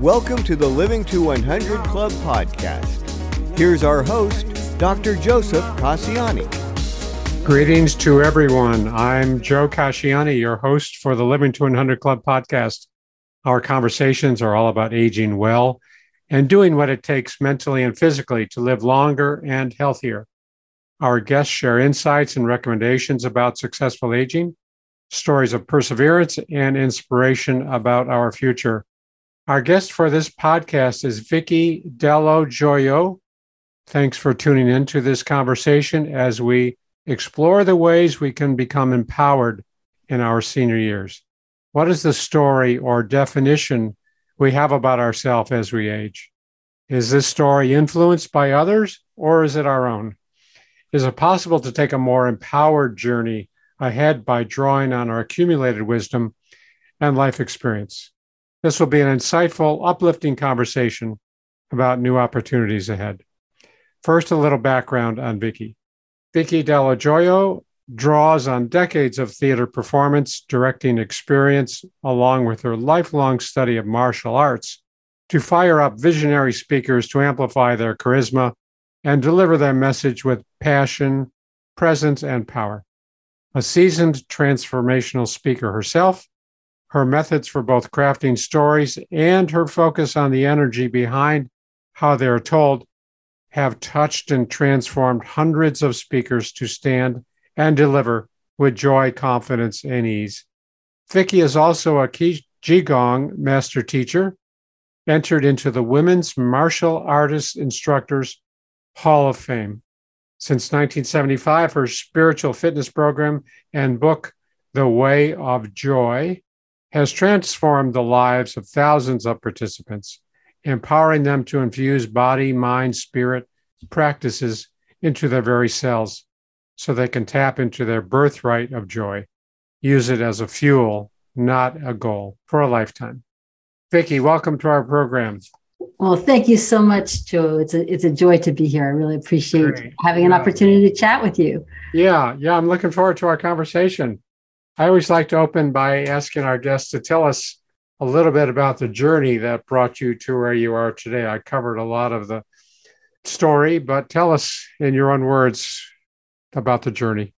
Welcome to the Living to 100 Club podcast. Here's our host, Dr. Joseph Casciani. Greetings to everyone. I'm Joe Casciani, your host for the Living to 100 Club podcast. Our conversations are all about aging well and doing what it takes mentally and physically to live longer and healthier. Our guests share insights and recommendations about successful aging, stories of perseverance, and inspiration about our future. Our guest for this podcast is Vicki Dello Joio. Thanks for tuning in to this conversation as we explore the ways we can become empowered in our senior years. What is the story or definition we have about ourselves as we age? Is this story influenced by others or is it our own? Is it possible to take a more empowered journey ahead by drawing on our accumulated wisdom and life experience? This will be an insightful, uplifting conversation about new opportunities ahead. First, a little background on Vicki. Vicki Dello Joio draws on decades of theater performance, directing experience, along with her lifelong study of martial arts, to fire up visionary speakers to amplify their charisma and deliver their message with passion, presence, and power. A seasoned transformational speaker herself, her methods for both crafting stories and her focus on the energy behind how they are told have touched and transformed hundreds of speakers to stand and deliver with joy, confidence, and ease. Vicki is also a Qigong master teacher, entered into the Women's Martial Artists Instructors Hall of Fame. Since 1975, her spiritual fitness program and book, The Way of Joy, has transformed the lives of thousands of participants, empowering them to infuse body, mind, spirit practices into their very cells so they can tap into their birthright of joy. Use it as a fuel, not a goal for a lifetime. Vicki, welcome to our program. Well, thank you so much, Joe. It's a it's a joy to be here. I really appreciate Great. having an opportunity to chat with you. Yeah, yeah, I'm looking forward to our conversation. I always like to open by asking our guests to tell us a little bit about the journey that brought you to where you are today. I covered a lot of the story, but tell us in your own words about the journey.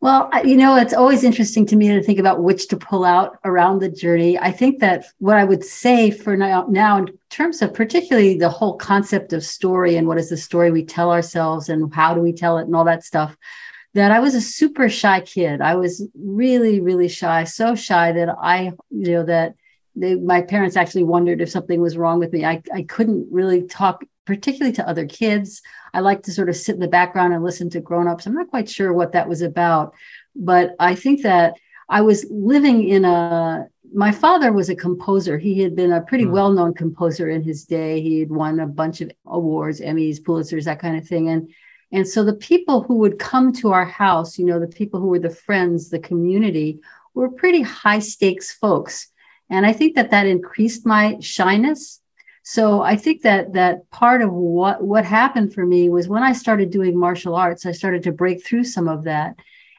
Well, you know, it's always interesting to me to think about which to pull out around the journey. I think that what I would say for now, now in terms of particularly the whole concept of story and what is the story we tell ourselves and how do we tell it and all that stuff, that I was a super shy kid. I was really, really shy, so shy that I, you know, that they, my parents actually wondered if something was wrong with me. I, I couldn't really talk, particularly to other kids. I like to sort of sit in the background and listen to grown-ups. I'm not quite sure what that was about, but I think that I was living in a my father was a composer. He had been a pretty mm. well-known composer in his day. He had won a bunch of awards, Emmys, Pulitzers, that kind of thing. And and so the people who would come to our house, you know, the people who were the friends, the community, were pretty high stakes folks. And I think that that increased my shyness. So I think that that part of what what happened for me was when I started doing martial arts, I started to break through some of that.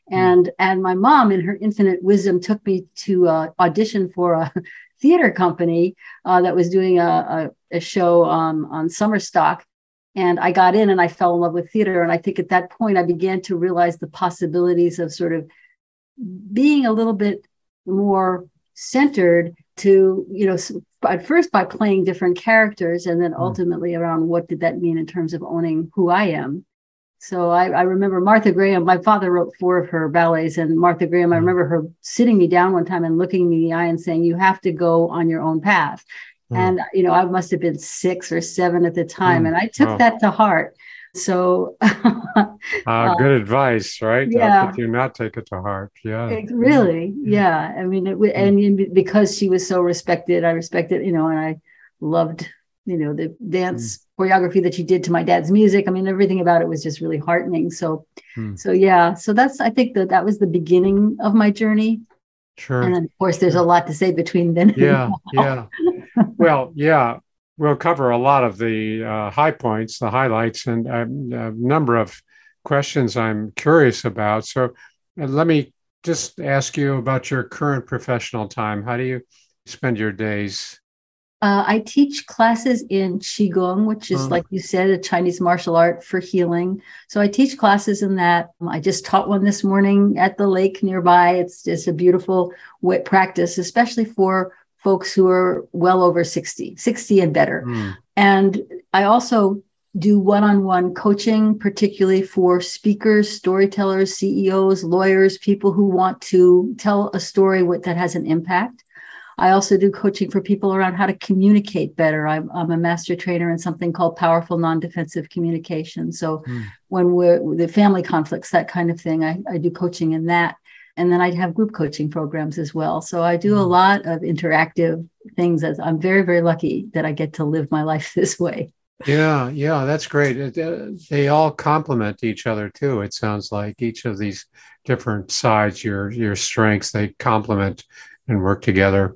Hmm. And and my mom, in her infinite wisdom, took me to uh, audition for a theater company uh, that was doing a, a, a show um, on summer stock and I got in and I fell in love with theater. And I think at that point, I began to realize the possibilities of sort of being a little bit more centered to, you know, at first by playing different characters and then hmm. ultimately around what did that mean in terms of owning who I am. So I, I, remember Martha Graham, my father wrote four of her ballets, and Martha Graham, I hmm. remember her sitting me down one time and looking me in the eye and saying, You have to go on your own path. Mm. And, you know, I must have been six or seven at the time. Mm. And I took that to heart. So, uh, good advice, right? Yeah. You not take it to heart? Yeah. It, really, yeah. I mean, it, and because she was so respected, I respected, you know, and I loved, you know, the dance mm. choreography that she did to my dad's music. I mean, everything about it was just really heartening. So, mm. so yeah. So that's, I think that that was the beginning of my journey. Sure. And of course, there's a lot to say between then. Yeah, yeah. Well, yeah we'll cover a lot of the uh, high points, the highlights, and a, a, number of questions I'm curious about. So uh, let me just ask you about your current professional time. How do you spend your days? Uh, I teach classes in Qigong, which is, uh, like you said, a Chinese martial art for healing. So I teach classes in that. I just taught one this morning at the lake nearby. It's just a beautiful wet practice, especially for folks who are well over 60, 60 and better. Mm. And I also do one on one coaching, particularly for speakers, storytellers, CEOs, lawyers, people who want to tell a story that has an impact. I also do coaching for people around how to communicate better. I'm, I'm a master trainer in something called powerful non defensive communication. So, mm. when we're the family conflicts, that kind of thing, I, I do coaching in that. And then I'd have group coaching programs as well. So I do a mm. lot of interactive things as I'm very, very lucky that I get to live my life this way. Yeah, yeah, that's great. Uh, they all complement each other too. It sounds like each of these different sides, your your strengths, they complement and work together.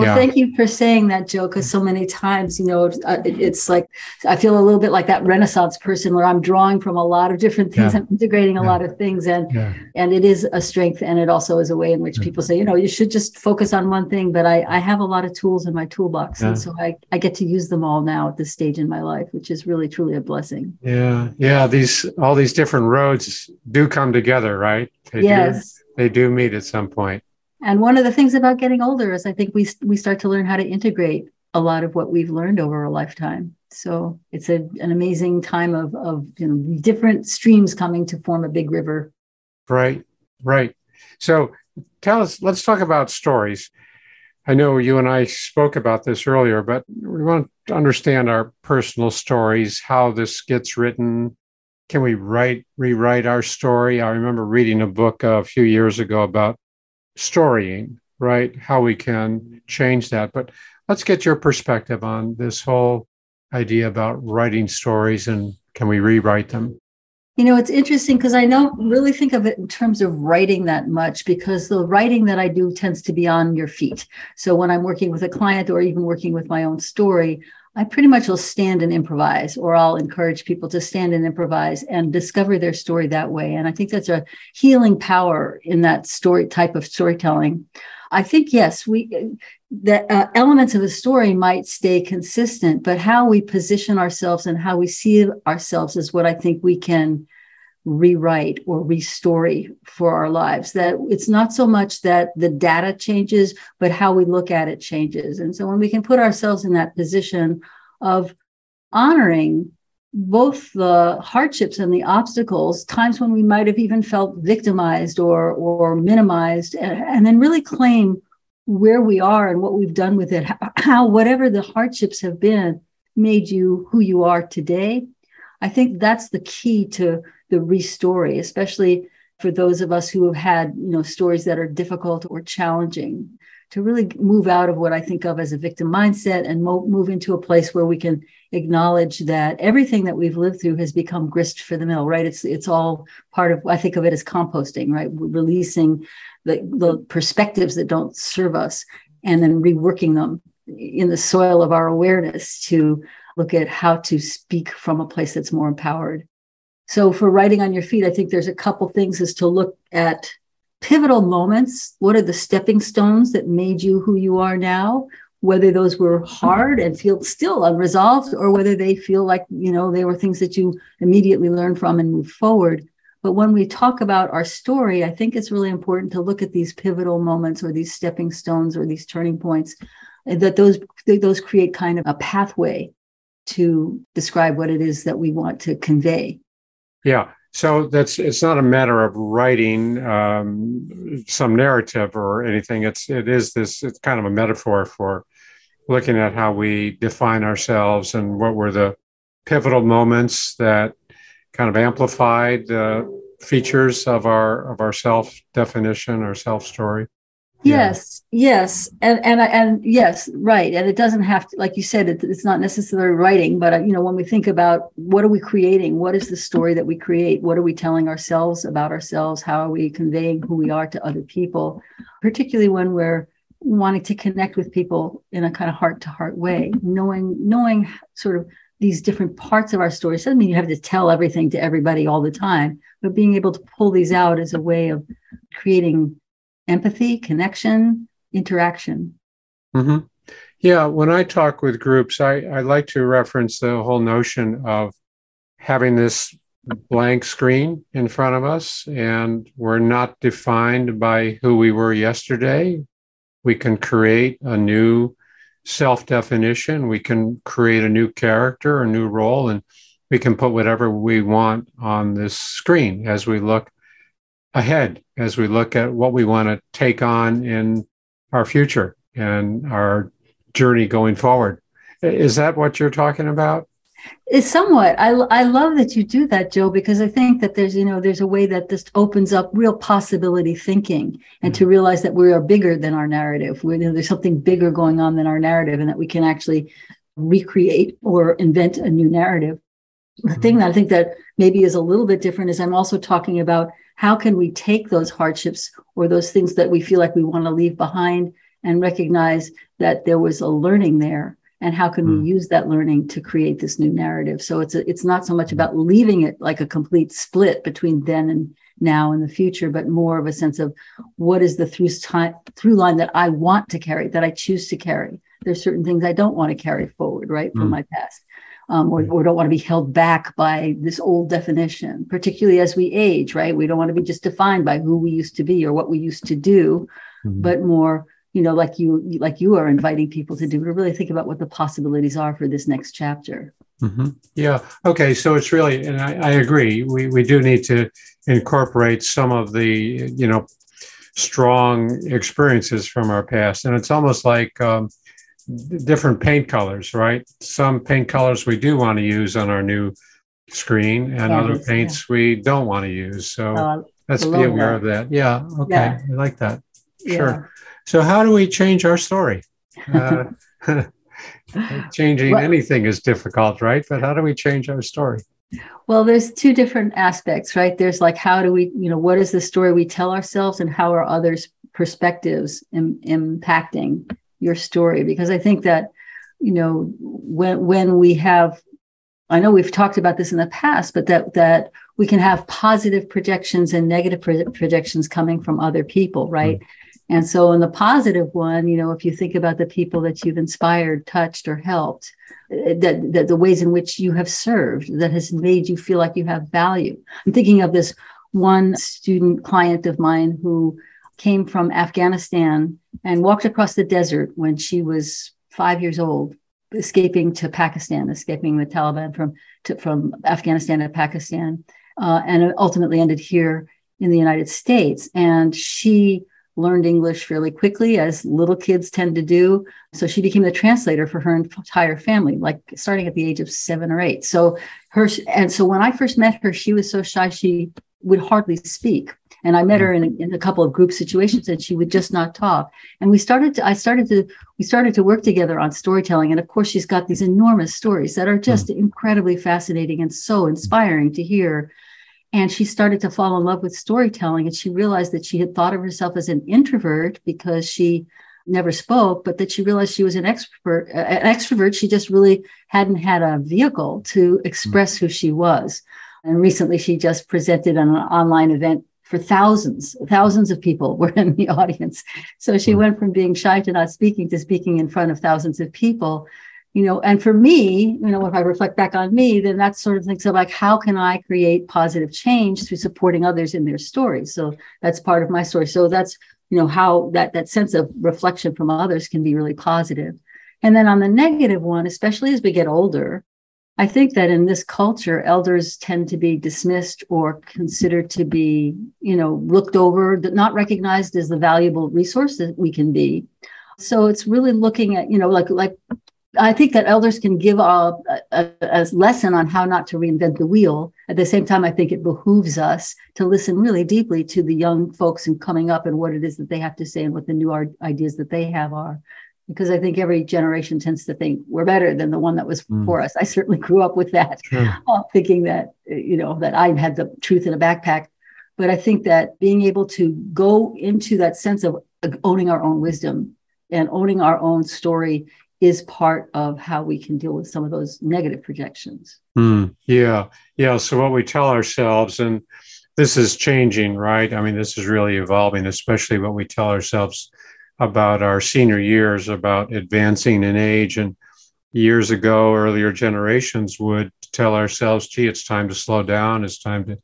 Well, yeah. thank you for saying that, Joe, because so many times, you know, uh, it's like I feel a little bit like that Renaissance person where I'm drawing from a lot of different things. Yeah. I'm integrating a yeah. lot of things, and and it is a strength, and it also is a way in which people say, you know, you should just focus on one thing. But I I have a lot of tools in my toolbox, and so I I get to use them all now at this stage in my life, which is really truly a blessing. Yeah, yeah. These all these different roads do come together, right? They yes, do, they do meet at some point. And one of the things about getting older is I think we we start to learn how to integrate a lot of what we've learned over a lifetime. So it's a, an amazing time of of you know different streams coming to form a big river. Right, right. So tell us. Let's talk about stories. I know you and I spoke about this earlier, but we want to understand our personal stories, how this gets written. Can we write, rewrite our story? I remember reading a book a few years ago about storying, right? How we can change that. But let's get your perspective on this whole idea about writing stories and can we rewrite them? You know, it's interesting because I don't really think of it in terms of writing that much because the writing that I do tends to be on your feet. So when I'm working with a client or even working with my own story, I pretty much will stand and improvise, or I'll encourage people to stand and improvise and discover their story that way. And I think that's a healing power in that story type of storytelling. I think yes, we the uh, elements of a story might stay consistent, but how we position ourselves and how we see ourselves is what I think we can rewrite or restory for our lives. That it's not so much that the data changes but how we look at it changes. And so when we can put ourselves in that position of honoring both the hardships and the obstacles times when we might have even felt victimized or or minimized and, and then really claim where we are and what we've done with it how, how whatever the hardships have been made you who you are today i think that's the key to the restory, especially for those of us who have had, you know, stories that are difficult or challenging, to really move out of what I think of as a victim mindset and mo- move into a place where we can acknowledge that everything that we've lived through has become grist for the mill, right? It's it's all part of I think of it as composting, right? We're releasing the, the perspectives that don't serve us and then reworking them in the soil of our awareness to look at how to speak from a place that's more empowered so for writing on your feet, I think there's a couple things is to look at pivotal moments. What are the stepping stones that made you who you are now? Whether those were hard and feel still unresolved, or whether they feel like, you know, they were things that you immediately learned from and move forward. But when we talk about our story, I think it's really important to look at these pivotal moments or these stepping stones or these turning points that those those create kind of a pathway to describe what it is that we want to convey. Yeah. So that's it's not a matter of writing um, some narrative or anything. It's it is this. It's kind of a metaphor for looking at how we define ourselves and what were the pivotal moments that kind of amplified the features of our of our self definition or self story. Yes, yes, and and and yes, right. And it doesn't have to, like you said, it, it's not necessarily writing, but uh, you know, when we think about what are we creating, what is the story that we create, what are we telling ourselves about ourselves, how are we conveying who we are to other people, particularly when we're wanting to connect with people in a kind of heart to heart way, knowing knowing sort of these different parts of our story. Doesn't mean you have to tell everything to everybody all the time, but being able to pull these out as a way of creating empathy, connection, interaction. Mm-hmm. Yeah, when I talk with groups, I, I like to reference the whole notion of having this blank screen in front of us, and we're not defined by who we were yesterday. We can create a new self definition, we can create a new character, a new role, and we can put whatever we want on this screen as we look ahead as we look at what we want to take on in our future and our journey going forward. Is that what you're talking about? It's somewhat. I, I love that you do that, Joe, because I think that there's, you know, there's a way that this opens up real possibility thinking and mm-hmm. to realize that we are bigger than our narrative. We, you know, there's something bigger going on than our narrative and that we can actually recreate or invent a new narrative. The mm-hmm. thing that I think that maybe is a little bit different is I'm also talking about how can we take those hardships or those things that we feel like we want to leave behind and recognize that there was a learning there and how can mm. we hmm. use that learning to create this new narrative so it's a, it's not so much about leaving it like a complete split between then and now and the future but more of a sense of what is the through time through line that i want to carry that i choose to carry there's certain things i don't want to carry forward right from mm. my past um, or, or don't want to be held back by this old definition, particularly as we age, right? We don't want to be just defined by who we used to be or what we used to do, mm-hmm. but more, you know, like you like you are inviting people to do to really think about what the possibilities are for this next chapter. Mm-hmm. Yeah. Okay. So it's really, and I, I agree. We we do need to incorporate some of the, you know, strong experiences from our past, and it's almost like. Um, different paint colors, right? Some paint colors we do want to use on our new screen, and other paints yeah. we don't want to use. So uh, let's be aware that. of that. Yeah. Okay. Yeah. I like that. Sure. Yeah. So, how do we change our story? Uh, changing well, anything is difficult, right? But how do we change our story? Well, there's two different aspects, right? There's like how do we, you know, what is the story we tell ourselves, and how are others' perspectives Im- impacting your story because I think that you know when when we have I know we've talked about this in the past, but that that we can have positive projections and negative pro- projections coming from other people, right? Mm-hmm. And so, in the positive one, you know, if you think about the people that you've inspired, touched, or helped, eh, that, that the ways in which you have served that has made you feel like you have value. I'm thinking of this one student client of mine who came from Afghanistan and walked across the desert when she was five years old, escaping to Pakistan, escaping the Taliban from to, from Afghanistan to Pakistan, uh, and ultimately ended here in the United States. And she learned English fairly quickly, as little kids tend to do. So she became the translator for her entire family, like starting at the age of seven or eight. So her and so when I first met her, she was so shy she would hardly speak. And I met her in a, in a couple of group situations and she would just not talk. And we started to, I started to, we started to work together on storytelling. And of course, she's got these enormous stories that are just mm. incredibly fascinating and so inspiring to hear. And she started to fall in love with storytelling. And she realized that she had thought of herself as an introvert because she never spoke, but that she realized she was an expert, An extrovert, she just really hadn't had a vehicle to express who she was. And recently, she just presented an online event for thousands, thousands of people were in the audience. So she hmm. went from being shy to not speaking to speaking in front of thousands of people. You know, and for me, you know, if I reflect back on me, then that sort of things so like, how can I create positive change through supporting others in their stories? So that's part of my story. So that's, you know, how that that sense of reflection from others can be really positive. And then on the negative one, especially as we get older, I think that in this culture, elders tend to be dismissed or considered to be, you know, looked over, not recognized as the valuable resource that we can be. So it's really looking at, you know, like like I think that elders can give a, a, a, lesson on how not to reinvent the wheel. At the same time, I think it behooves us to listen really deeply to the young folks and coming up and what it is that they have to say and what the new ideas that they have are. Because I think every generation tends to think we're better than the one that was mm. before us. I certainly grew up with that, sure. uh, thinking that you know that I had the truth in a backpack. But I think that being able to go into that sense of owning our own wisdom and owning our own story is part of how we can deal with some of those negative projections. Mm, yeah. Yeah. So, what we tell ourselves, and this is changing, right? I mean, this is really evolving, especially what we tell ourselves about our senior years, about advancing in age. And years ago, earlier generations would tell ourselves, gee, it's time to slow down. It's time to,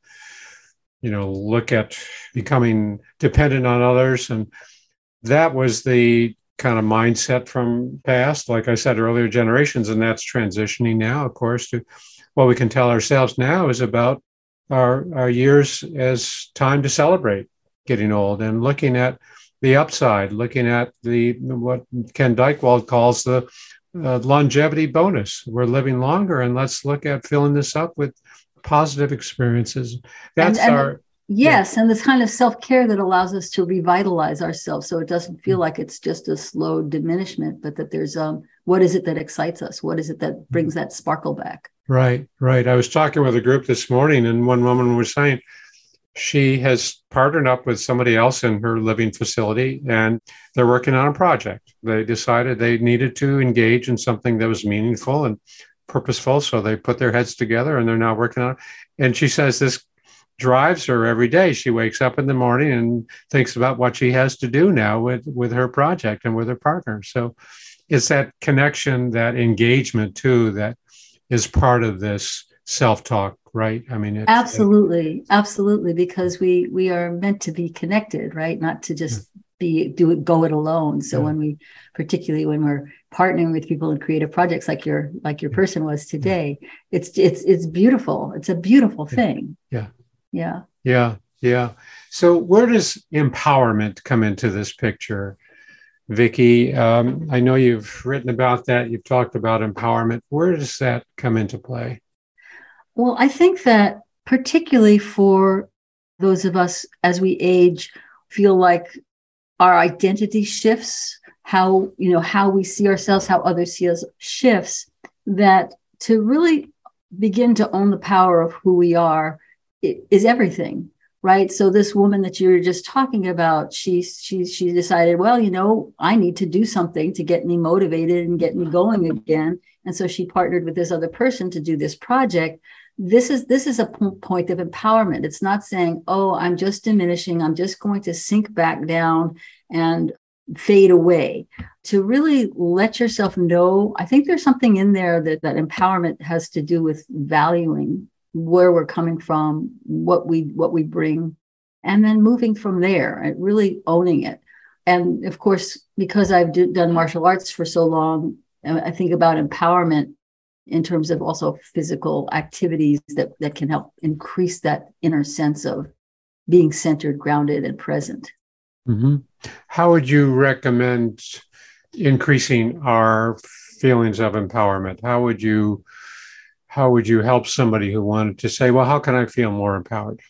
you know, look at becoming dependent on others. And that was the kind of mindset from past, like I said earlier, generations, and that's transitioning now, of course, to what we can tell ourselves now is about our our years as time to celebrate getting old and looking at the upside, looking at the what Ken Dychtwald calls the uh, longevity bonus. We're living longer, and let's look at filling this up with positive experiences. That's and, and our Yes, yeah. and this kind of self care that allows us to revitalize ourselves, so it doesn't feel mm. like it's just a slow diminishment, but that there's um, what is it that excites us? What is it that mm. brings that sparkle back? Right, right. I was talking with a group this morning, and one woman was saying she has partnered up with somebody else in her living facility, and they're working on a project. They decided they needed to engage in something that was meaningful and purposeful, so they put their heads together, and they're now working on it. And she says this drives her every day. She wakes up in the morning and thinks about what she has to do now with with her project and with her partner. So it's that connection, that engagement too, that is part of this self-talk, right? I mean, absolutely, it, absolutely, because we we are meant to be connected, right? Not to just hmm. be do it go it alone. So yeah. when we, particularly when we're partnering with people in creative projects like your like your hmm. person was hmm. today, it's it's it's beautiful. It's a beautiful thing. Yeah. Yeah. Yeah. Yeah. So where does empowerment come into this picture vicki? Um, i know you've written about that. You've talked about empowerment. Where does that come into play well i think that particularly for those of us as we age feel like our identity shifts how you know how we see ourselves how others see us shifts that to really begin to own the power of who we are is everything right? So this woman that you were just talking about she she she decided well you know i need to do something to get me motivated and get me going again. And so she partnered with this other person to do this project this is this is a point of empowerment. It's not saying oh i'm just diminishing. I'm just going to sink back down and fade away. To really let yourself know i think there's something in there that that empowerment has to do with valuing where we're coming from, what we what we bring, and then moving from there and really owning it. And of course, because I've do, done martial arts for so long, I think about empowerment in terms of also physical activities that that can help increase that inner sense of being centered, grounded, and present. Mm-hmm. How would you recommend increasing our feelings of empowerment? How would you how would you help somebody who wanted to say, well, how can I feel more empowered?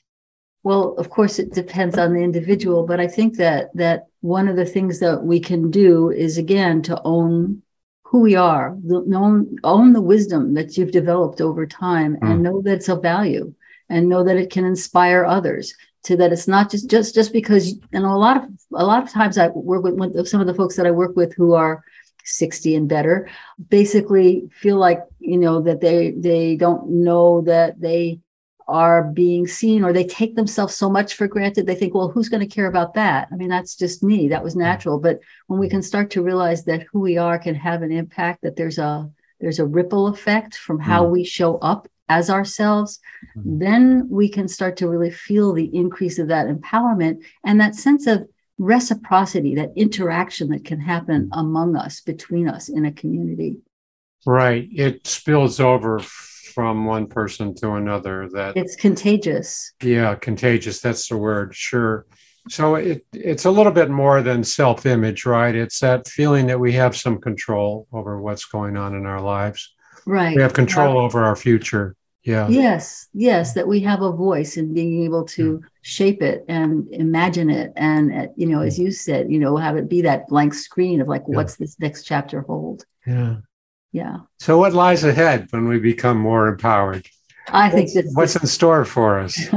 Well, of course, it depends on the individual, but I think that that one of the things that we can do is again to own who we are, own, own the wisdom that you've developed over time, mm. and know that it's of value, and know that it can inspire others. To that, it's not just just just because. You know, a lot of a lot of times I work with, with some of the folks that I work with who are 60 and better basically feel like you know that they they don't know that they are being seen or they take themselves so much for granted they think well who's going to care about that i mean that's just me that was natural but when we can start to realize that who we are can have an impact that there's a there's a ripple effect from how mm. we show up as ourselves mm. then we can start to really feel the increase of that empowerment and that sense of reciprocity, that interaction that can happen among us, between us in a community. Right. It spills over from one person to another that it's contagious. Yeah, contagious. That's the word. Sure. So it it's a little bit more than self-image, right? It's that feeling that we have some control over what's going on in our lives. Right. We have control yeah. over our future. Yeah. Yes, yes, that we have a voice in being able to yeah. shape it and imagine it, and uh, you know, as you said, you know, have it be that blank screen of like, yeah. what's this next chapter hold? Yeah. Yeah. So, what lies ahead when we become more empowered? I think that's what's in store for us.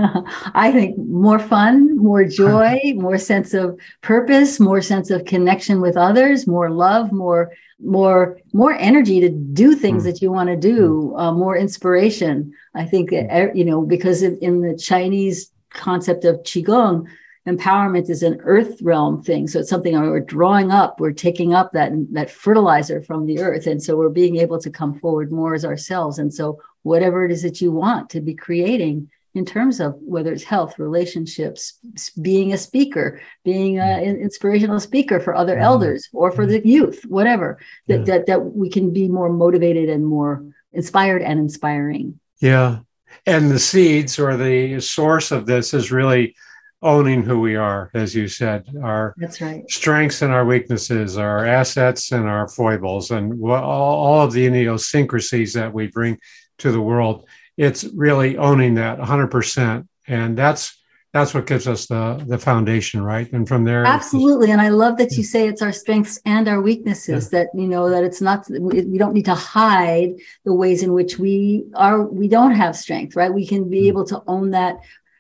I think more fun, more joy, more sense of purpose, more sense of connection with others, more love, more more more energy to do things mm. that you want to do, uh, more inspiration. I think that, you know because in the Chinese concept of qigong, empowerment is an earth realm thing so it's something we're drawing up we're taking up that that fertilizer from the earth and so we're being able to come forward more as ourselves and so whatever it is that you want to be creating in terms of whether it's health, relationships, being a speaker, being an inspirational speaker for other mm-hmm. elders or for the youth, whatever, that, yeah. that, that we can be more motivated and more inspired and inspiring. Yeah. And the seeds or the source of this is really owning who we are, as you said, our that's right strengths and our weaknesses, our assets and our foibles, and all, all of the idiosyncrasies that we bring to the world. It's really owning that 100%. And that's that's what gives us the the foundation right and from there absolutely and i love that you say it's our strengths and our weaknesses yeah. that you know that it's not we don't need to hide the ways in which we are we don't have strength right we can be mm-hmm. able to own that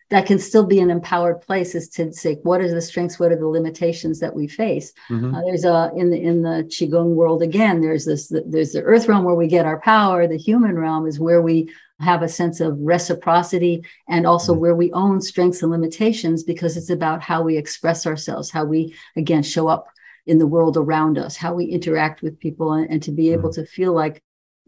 that can still be an empowered place is to say what are the strengths what are the limitations that we face mm-hmm. uh, there's a in the in the qigong world again there's this there's the earth realm where we get our power the human realm is where we have a sense of reciprocity and also mm-hmm. where we own strengths and limitations because it's about how we express ourselves how we again show up in the world around us how we interact with people and, and to be able mm-hmm. to feel like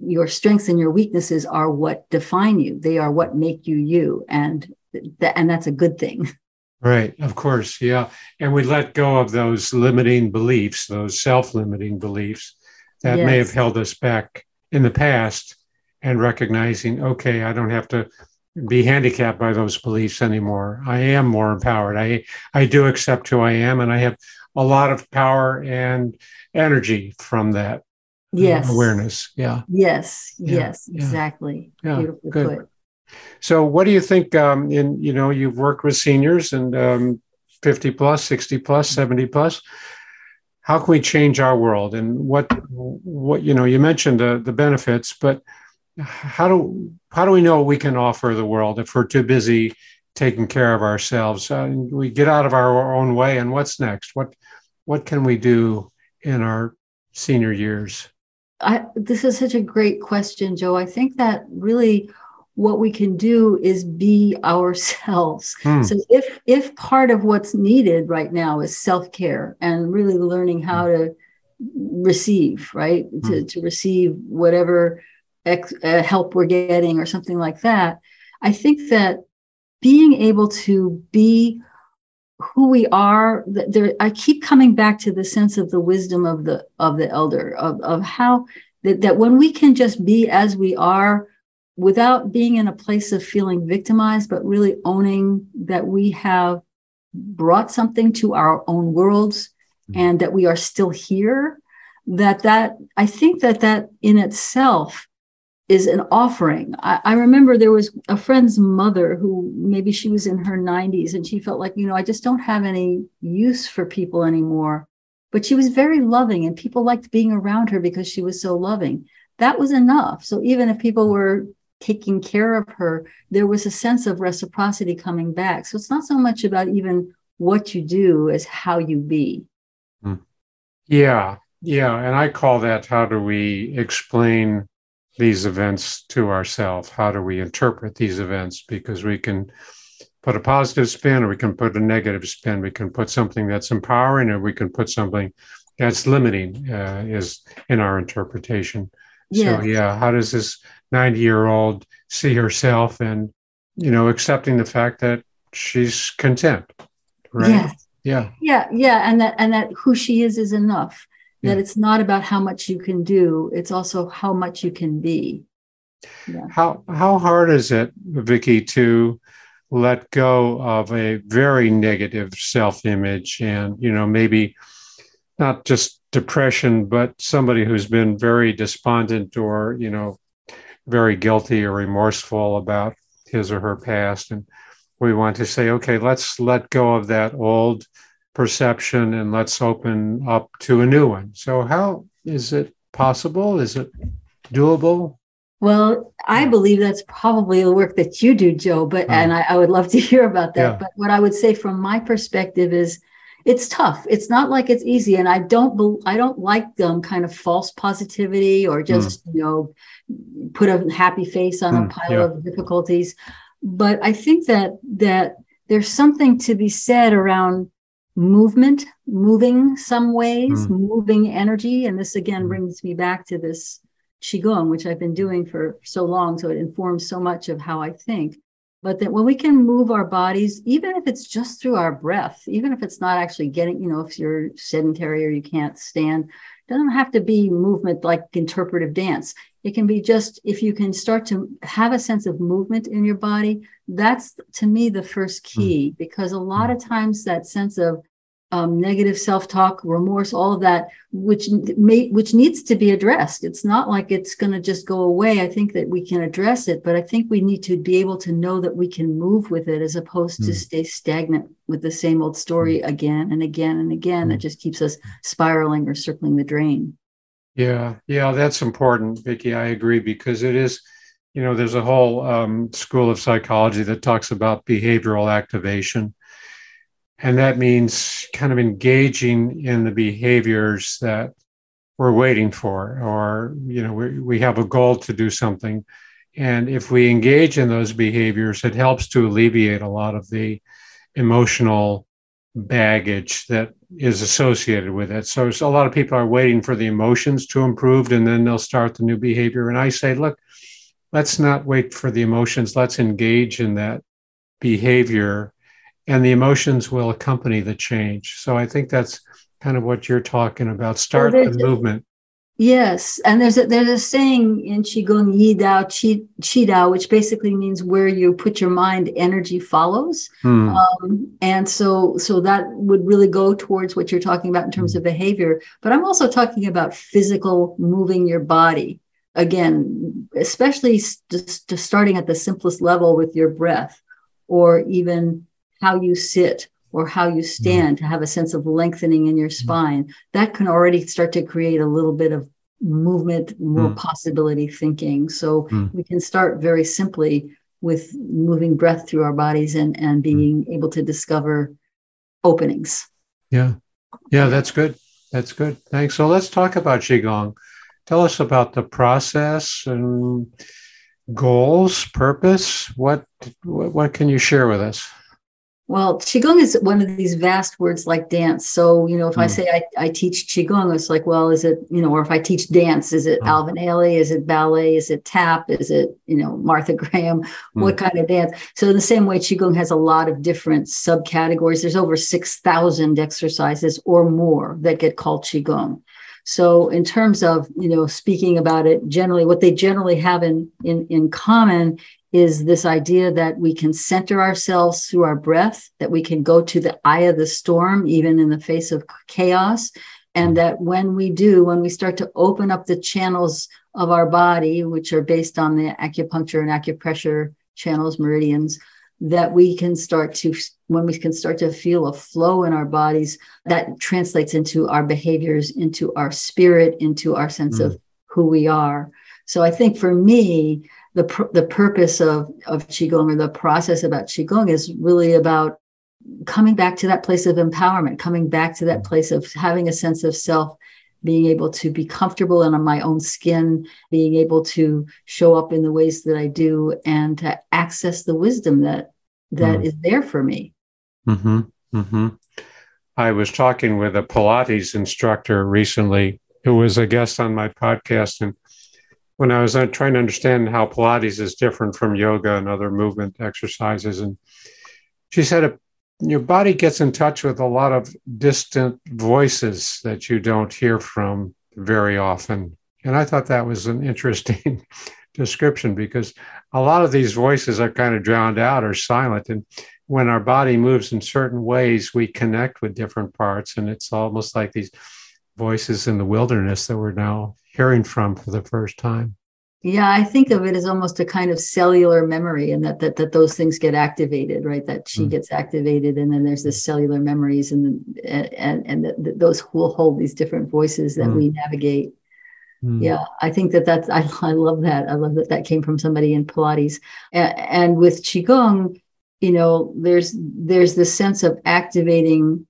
your strengths and your weaknesses are what define you they are what make you you and that, and that's a good thing. Right, of course, yeah. And we let go of those limiting beliefs, those self limiting beliefs that yes. may have held us back in the past, and recognizing, okay, I don't have to be handicapped by those beliefs anymore. I am more empowered. I, I do accept who I am, and I have a lot of power and energy from that uh, yes. awareness. Yeah. Yes, yeah. yes, exactly. Yeah. Beautifully Good. put. So, what do you think? Um, in you know, you've worked with seniors and um, fifty plus, sixty plus, seventy plus. How can we change our world? And what what you know? You mentioned the the benefits, but how do how do we know we can offer the world if we're too busy taking care of ourselves? Uh, we get out of our own way, and what's next? What what can we do in our senior years? I, this is such a great question, Joe. I think that really what we can do is be ourselves. Hmm. So if if part of what's needed right now is self-care and really learning how hmm. to receive, right? Hmm. To, to receive whatever ex, uh, help we're getting or something like that. I think that being able to be who we are there i keep coming back to the sense of the wisdom of the of the elder of, of how that, that when we can just be as we are without being in a place of feeling victimized, but really owning that we have brought something to our own worlds mm-hmm. and that we are still here that that i think that that in itself is an offering. I, I, remember there was a friend's mother who maybe she was in her 90s and she felt like you know i just don't have any use for people anymore. But she was very loving and people liked being around her because she was so loving. That was enough. So even if people were taking care of her, there was a sense of reciprocity coming back. So it's not so much about even what you do as how you be. Hmm. Yeah. Yeah. And I call that how do we explain these events to ourselves? How do we interpret these events? Because we can put a positive spin or we can put a negative spin. We can put something that's empowering or we can put something that's limiting uh, is in our interpretation. Yes. So yeah, how does this 90 year old see herself and, you know, accepting the fact that she's content. Right. Yes. Yeah. Yeah. Yeah. And that, and that who she is is enough. That yeah. it's not about how much you can do, it's also how much you can be. Yeah. How how hard is it, Vicki, to let go of a very negative self-image and you know maybe not just depression but somebody who's been very despondent or you know very guilty or remorseful about his or her past and we want to say okay let's let go of that old perception and let's open up to a new one so how is it possible is it doable well, I believe that's probably the work that you do, Joe, but oh. and I, I, would love to hear about that. Yeah. But what I would say from my perspective is it's tough. It's not like it's easy. And I don't I don't like um kind of false positivity or just, mm. you know, put a happy face on mm, a pile yeah. of difficulties. But I think that that there's something to be said around movement, moving some ways, mm. moving energy. And this again mm. brings me back to this qigong, which I've been doing for so long, so it informs so much of how I think. But that when we can move our bodies, even if it's just through our breath, even if it's not actually getting, you know, if you're sedentary or you can't stand, doesn't have to be movement like interpretive dance. It can be just if you can start to have a sense of movement in your body, that's to me the first key, mm. because a lot mm. of times that sense of um, negative self-talk, remorse, all of that, which may, which needs to be addressed. It's not like it's going to just go away. I think that we can address it, but I think we need to be able to know that we can move with it as opposed mm. to hmm. stay stagnant with the same old story mm. again and again and again. Mm. That just keeps us spiraling or circling the drain. Yeah, yeah, that's important, Vicki. I agree because it is. You know, there's a whole um, school of psychology that talks about behavioral activation and that means kind of engaging in the behaviors that we're waiting for, or, you know, we, we have a goal to do something. And if we engage in those behaviors, it helps to alleviate a lot of the emotional baggage that is associated with it. So, so, a lot of people are waiting for the emotions to improve and then they'll start the new behavior. And I say, look, let's not wait for the emotions. Let's engage in that behavior and the emotions will accompany the change. So I think that's kind of what you're talking about. Start well, the movement. Yes, and there's a there's a saying in qigong yi dao qi qi dao, which basically means where you put your mind, energy follows. Hmm. Um, and so so that would really go towards what you're talking about in terms hmm. of behavior. But I'm also talking about physical moving your body again, especially just, just starting at the simplest level with your breath, or even how you sit or how you stand mm-hmm. to have a sense of lengthening in your mm-hmm. spine, that can already start to create a little bit of movement, more mm. possibility thinking. So mm. we can start very simply with moving breath through our bodies and, and mm. being mm. able to discover openings. Yeah. Yeah, that's good. That's good. Thanks. So let's talk about Qigong. Tell us about the process and goals, purpose. What what can you share with us? Well, Qigong is one of these vast words like dance. So, you know, if mm. I hmm. say I, I teach Qigong, it's like, well, is it, you know, or if I teach dance, is it mm. Alvin Ailey? Is it ballet? Is it tap? Is it, you know, Martha Graham? Mm. What kind of dance? So, in the same way, Qigong has a lot of different subcategories. There's over 6,000 exercises or more that get called Qigong. So, in terms of, you know, speaking about it generally, what they generally have in, in, in common is this idea that we can center ourselves through our breath, that we can go to the eye of the storm, even in the face of chaos. And that when we do, when we start to open up the channels of our body, which are based on the acupuncture and acupressure channels, meridians, that we can start to, when we can start to feel a flow in our bodies, that translates into our behaviors, into our spirit, into our sense mm. of who we are. So I think for me, the pr- the purpose of of qigong or the process about qigong is really about coming back to that place of empowerment coming back to that place of having a sense of self being able to be comfortable in my own skin being able to show up in the ways that i do and to access the wisdom that that mm. is there for me mm-hmm. Mm-hmm. i was talking with a pilates instructor recently who was a guest on my podcast and when I was uh, trying to understand how Pilates is different from yoga and other movement exercises. And she said, your body gets in touch with a lot of distant voices that you don't hear from very often. And I thought that was an interesting description because a lot of these voices are kind of drowned out or silent. And when our body moves in certain ways, we connect with different parts. And it's almost like these voices in the wilderness that we're now hearing from for the first time. Yeah, I think of it as almost a kind of cellular memory, and that that that those things get activated, right? That she mm. gets activated, and then there's this cellular memories, and and and the, the, those who will hold these different voices that mm. we navigate. Mm. Yeah, I think that that's I I love that. I love that that came from somebody in Pilates, and, and with qigong, you know, there's there's this sense of activating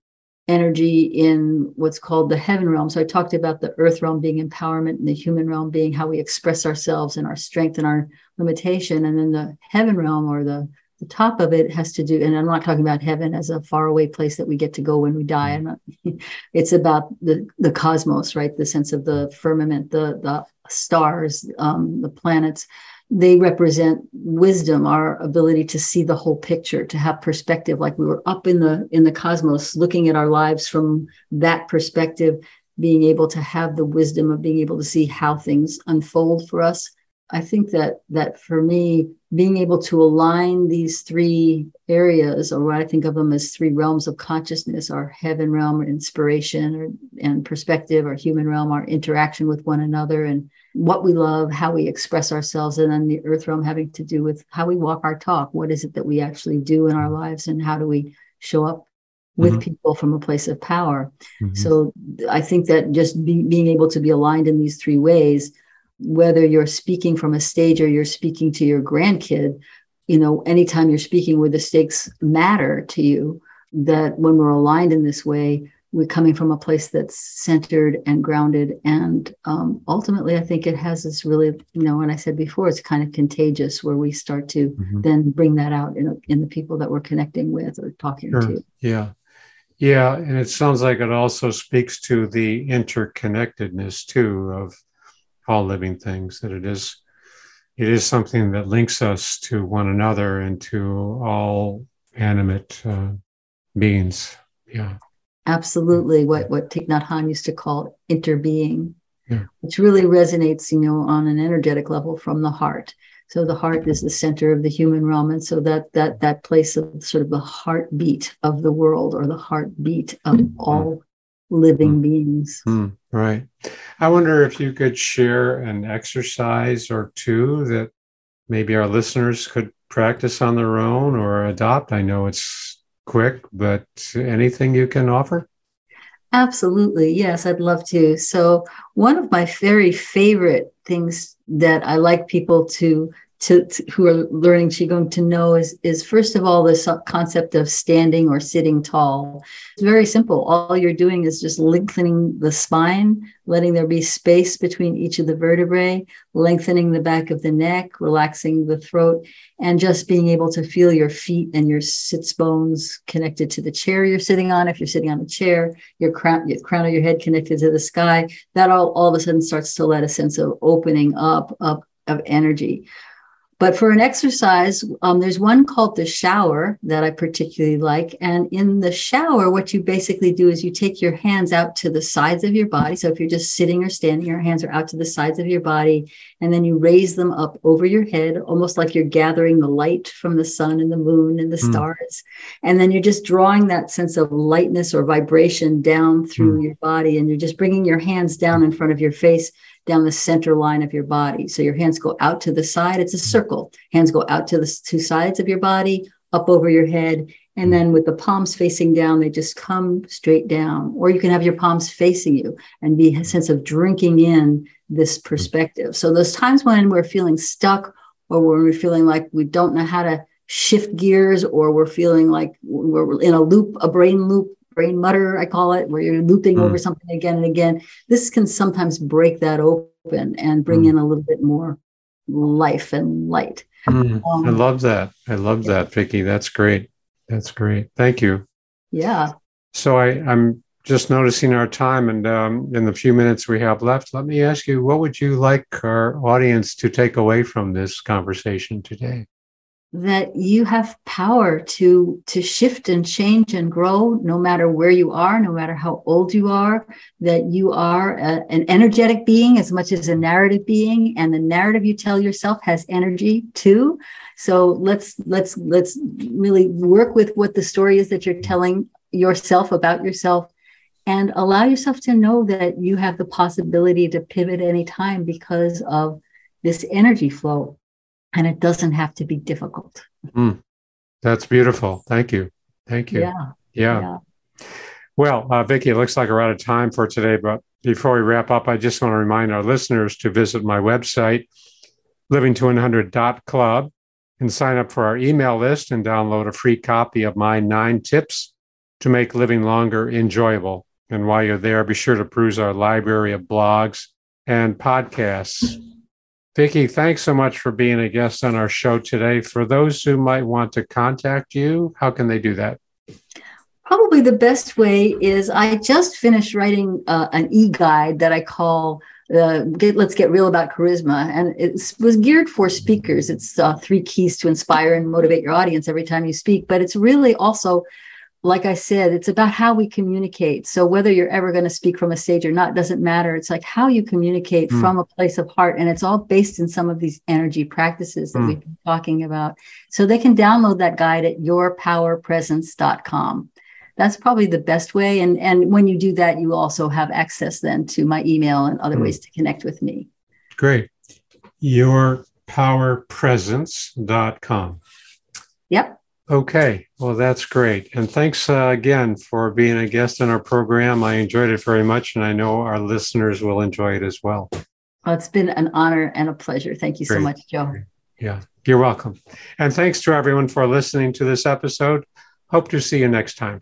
energy in what's called the heaven realm. So I talked about the earth realm being empowerment and the human realm being how we express ourselves and our strength and our limitation. And then the heaven realm or the, the top of it has to do, and I'm not talking about heaven as a faraway place that we get to go when we die. Not, it's about the, the cosmos, right? The sense of the firmament, the, the stars, um, the planets they represent wisdom our ability to see the whole picture to have perspective. Like we were up in the in the cosmos looking at our lives from that perspective being able to have the wisdom of being able to see how things unfold for us. I think that that for me being able to align these three areas or what i think of them as three realms of consciousness our heaven realm or inspiration or, and perspective our human realm our interaction with one another and what we love, how we express ourselves, and then the earth realm having to do with how we walk our talk. What is it that we actually do in our lives, and how do we show up with mm-hmm. people from a place of power? Mm-hmm. So I think that just be, being able to be aligned in these three ways, whether you're speaking from a stage or you're speaking to your grandkid, you know, anytime you're speaking where the stakes matter to you, that when we're aligned in this way, we're coming from a place that's centered and grounded. And um, ultimately i think it has this really you know when i said before it's kind of contagious where we start to mm-hmm. then bring that out in, in the people that we're connecting with or talking sure. to. Yeah. Yeah. And it sounds like it also speaks to the interconnectedness too of all living things that it is it is something that links us to one another and to all animate uh, beings. Yeah absolutely what what Thich Nhat Hanh used to call interbeing, yeah. which really resonates, you know, on an energetic level from the heart. So the heart is the center of the human realm, and so that that that place of sort of the heartbeat of the world, or the heartbeat of mm-hmm. all living mm-hmm. beings. Mm, right. I wonder if you could share an exercise or two that maybe our listeners could practice on their own or adopt. I know it's quick, but anything you can offer? Absolutely. Yes, I'd love to. So, one of my very favorite things that I like people to to, to, who are learning qigong to know is is first of all this concept of standing or sitting tall. It's very simple. All you're doing is just lengthening the spine letting there be space between each of the vertebrae lengthening the back of the neck relaxing the throat and just being able to feel your feet and your sits bones connected to the chair you're sitting on. If you're sitting on a chair your crown your crown of your head connected to the sky. That all all of a sudden starts to let a sense of opening up up of energy but for an exercise, um, there's one called the shower that I particularly like. And in the shower, what you basically do is you take your hands out to the sides of your body. So if you're just sitting or standing, your hands are out to the sides of your body. And then you raise them up over your head, almost like you're gathering the light from the sun and the moon and the mm. stars. And then you're just drawing that sense of lightness or vibration down through mm. your body. And you're just bringing your hands down in front of your face down the center line of your body. So your hands go out to the side. It's a circle. Hands go out to the two sides of your body, up over your head. And then with the palms facing down, they just come straight down. Or you can have your palms facing you and be a sense of drinking in this perspective. So those times when we're feeling stuck or when we're feeling like we don't know how to shift gears or we're feeling like we're in a loop, a brain loop brain mutter, I call it, where you're looping mm. over something again and again. This can sometimes break that open and bring mm. in a little bit more life and light. Mm. Um, I love that. I love that, Vicki. That's great. That's great. Thank you. Yeah. So I, I'm just noticing our time, and um, in the few minutes we have left, let me ask you, what would you like our audience to take away from this conversation today? That you have power to to shift and change and grow no matter where you are no matter how old you are that you are a, an energetic being as much as a narrative being and the narrative you tell yourself has energy too. So let's let's let's really work with what the story is that you're telling yourself about yourself and allow yourself to know that you have the possibility to pivot anytime because of this energy flow and it doesn't have to be difficult. Mm, that's beautiful. Thank you. Thank you. Yeah. Yeah. yeah. Well, uh, Vicki, it looks like we're out of time for today. But before we wrap up, I just want to remind our listeners to visit my website, living2100.club, and sign up for our email list and download a free copy of my nine tips to make living longer enjoyable. And while you're there, be sure to peruse our library of blogs and podcasts. Vicki, thanks so much for being a guest on our show today. For those who might want to contact you, how can they do that? Probably the best way is I just finished writing uh, an e guide that I call uh, get, Let's Get Real About Charisma. And it was geared for speakers. It's uh, three keys to inspire and motivate your audience every time you speak, but it's really also like I said, it's about how we communicate. So whether you're ever going to speak from a stage or not doesn't matter. It's like how you communicate mm. from a place of heart. And it's all based in some of these energy practices that mm. we've been talking about. So they can download that guide at yourpowerpresence.com. That's probably the best way. And, and when you do that, you also have access then to my email and other mm. ways to connect with me. Great. Yourpowerpresence.com. Yep. Okay, well, that's great. And thanks uh, again for being a guest on our program. I enjoyed it very much, and I know our listeners will enjoy it as well. Well, it's been an honor and a pleasure. Thank you great. so much, Joe. Yeah, you're welcome. And thanks to everyone for listening to this episode. Hope to see you next time.